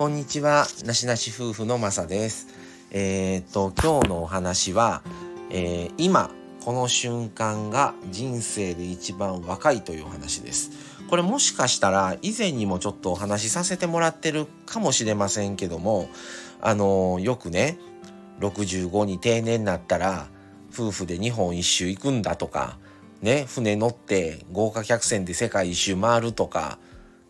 こんにちは、なしなし夫婦のまさです。えー、っと、今日のお話は、えー、今、この瞬間が人生で一番若いというお話です。これもしかしたら以前にもちょっとお話しさせてもらってるかもしれませんけども、あのー、よくね、65に定年になったら夫婦で日本一周行くんだとか、ね、船乗って豪華客船で世界一周回るとか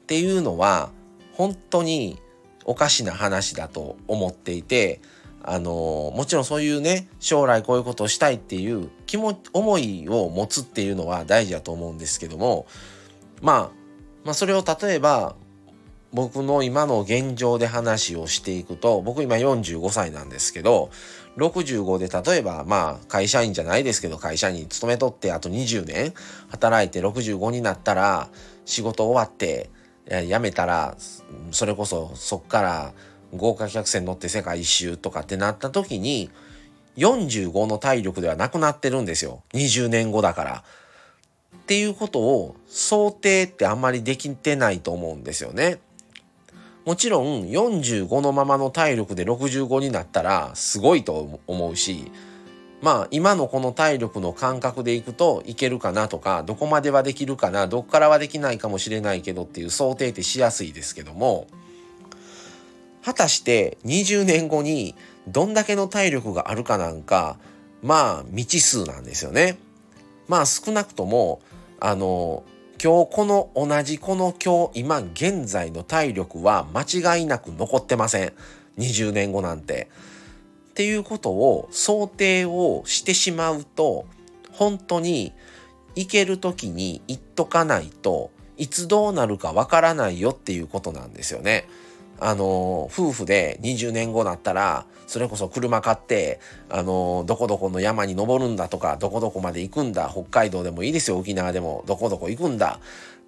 っていうのは本当におかしな話だと思っていてあのもちろんそういうね将来こういうことをしたいっていう気も思いを持つっていうのは大事だと思うんですけども、まあ、まあそれを例えば僕の今の現状で話をしていくと僕今45歳なんですけど65で例えばまあ会社員じゃないですけど会社に勤めとってあと20年働いて65になったら仕事終わって辞めたらそれこそそっから豪華客船乗って世界一周とかってなった時に45の体力ではなくなってるんですよ20年後だから。っていうことを想定ってあんまりできてないと思うんですよね。もちろん45のままの体力で65になったらすごいと思うしまあ今のこの体力の感覚でいくといけるかなとかどこまではできるかなどっからはできないかもしれないけどっていう想定ってしやすいですけども果たして20年後にどんだけの体力があるかなんかまあ未知数なんですよね。まあ少なくともあの今日この同じこの今日今現在の体力は間違いなく残ってません。20年後なんて。っていうことを想定をしてしまうと本当に行ける時に行っとかないといつどうなるかわからないよっていうことなんですよね。あの夫婦で20年後なったらそれこそ車買ってあのどこどこの山に登るんだとかどこどこまで行くんだ北海道でもいいですよ沖縄でもどこどこ行くんだ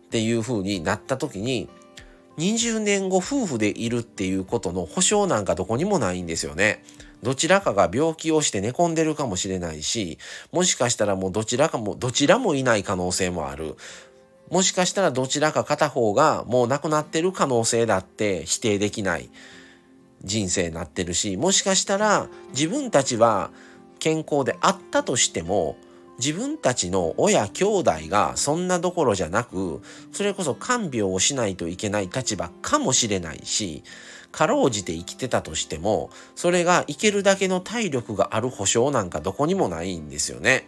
っていう風になった時に20年後夫婦でいるっていうことの保証なんかどこにもないんですよね。どちらかが病気をして寝込んでるかもしれないし、もしかしたらもうどちらかも、どちらもいない可能性もある。もしかしたらどちらか片方がもう亡くなってる可能性だって否定できない人生になってるし、もしかしたら自分たちは健康であったとしても、自分たちの親兄弟がそんなどころじゃなくそれこそ看病をしないといけない立場かもしれないしかろうじて生きてたとしてもそれがいけるだけの体力がある保証なんかどこにもないんですよね。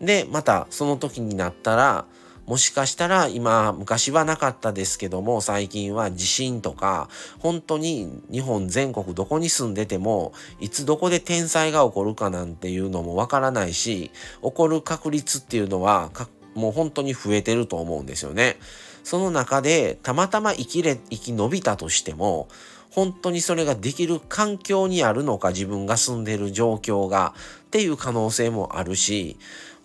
でまたその時になったらもしかしたら今昔はなかったですけども最近は地震とか本当に日本全国どこに住んでてもいつどこで天災が起こるかなんていうのもわからないし起こる確率っていうのはもう本当に増えてると思うんですよね。その中でたまたま生きれ生き延びたとしても本当にそれができる環境にあるのか自分が住んでる状況がっていう可能性もあるし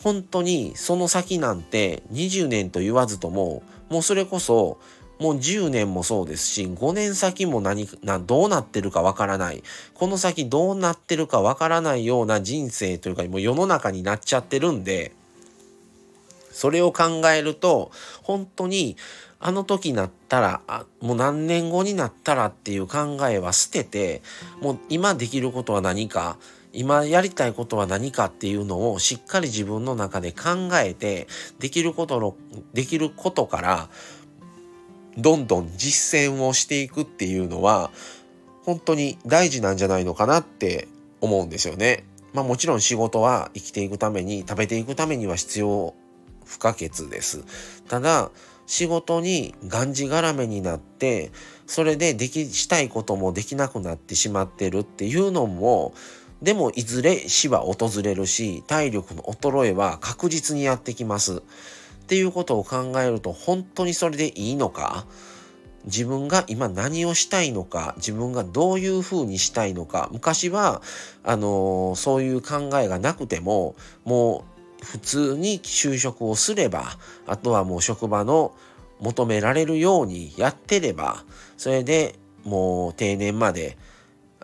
本当にその先なんて20年と言わずとももうそれこそもう10年もそうですし5年先も何などうなってるかわからない。この先どうなってるかわからないような人生というかもう世の中になっちゃってるんでそれを考えると本当にあの時なったらあもう何年後になったらっていう考えは捨ててもう今できることは何か今やりたいことは何かっていうのをしっかり自分の中で考えてできることのできることからどんどん実践をしていくっていうのは本当に大事なんじゃないのかなって思うんですよね。まあもちろん仕事は生きていくために食べていくためには必要不可欠です。ただ仕事にがんじがらめになってそれでできしたいこともできなくなってしまってるっていうのもでもいずれ死は訪れるし体力の衰えは確実にやってきます。っていうことを考えると本当にそれでいいのか？自分が今何をしたいのか？自分がどういうふうにしたいのか？昔はあのー、そういう考えがなくてももう普通に就職をすればあとはもう職場の求められるようにやってればそれでもう定年まで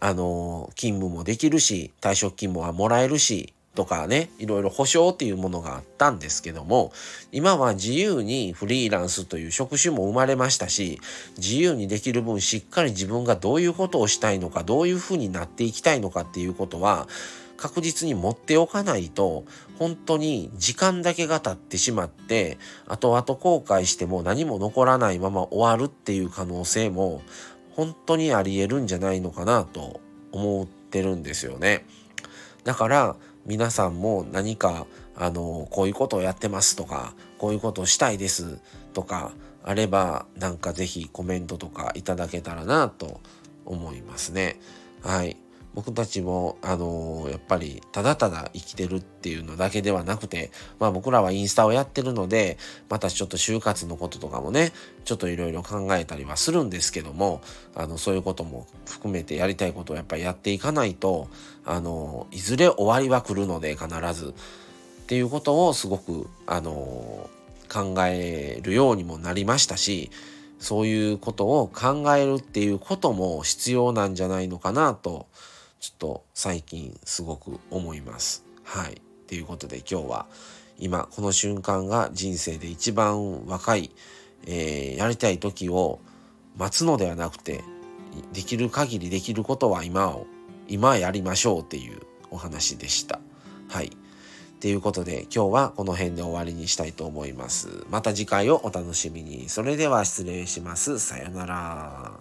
あの、勤務もできるし、退職金ももらえるし、とかね、いろいろ保証っていうものがあったんですけども、今は自由にフリーランスという職種も生まれましたし、自由にできる分しっかり自分がどういうことをしたいのか、どういうふうになっていきたいのかっていうことは、確実に持っておかないと、本当に時間だけが経ってしまって、後々後悔しても何も残らないまま終わるっていう可能性も、本当にあり得るんじゃないのかなと思ってるんですよね。だから皆さんも何かあのこういうことをやってますとかこういうことをしたいですとかあればなんか是非コメントとかいただけたらなと思いますね。はい。僕たちも、あのー、やっぱりただただ生きてるっていうのだけではなくて、まあ僕らはインスタをやってるので、またちょっと就活のこととかもね、ちょっといろいろ考えたりはするんですけども、あの、そういうことも含めてやりたいことをやっぱりやっていかないと、あのー、いずれ終わりは来るので必ず。っていうことをすごく、あのー、考えるようにもなりましたし、そういうことを考えるっていうことも必要なんじゃないのかなとちょっと最近すごく思います。はい。ということで今日は今この瞬間が人生で一番若い、えー、やりたい時を待つのではなくてできる限りできることは今を今やりましょうっていうお話でした。はい。ということで今日はこの辺で終わりにしたいと思います。また次回をお楽しみに。それでは失礼します。さよなら。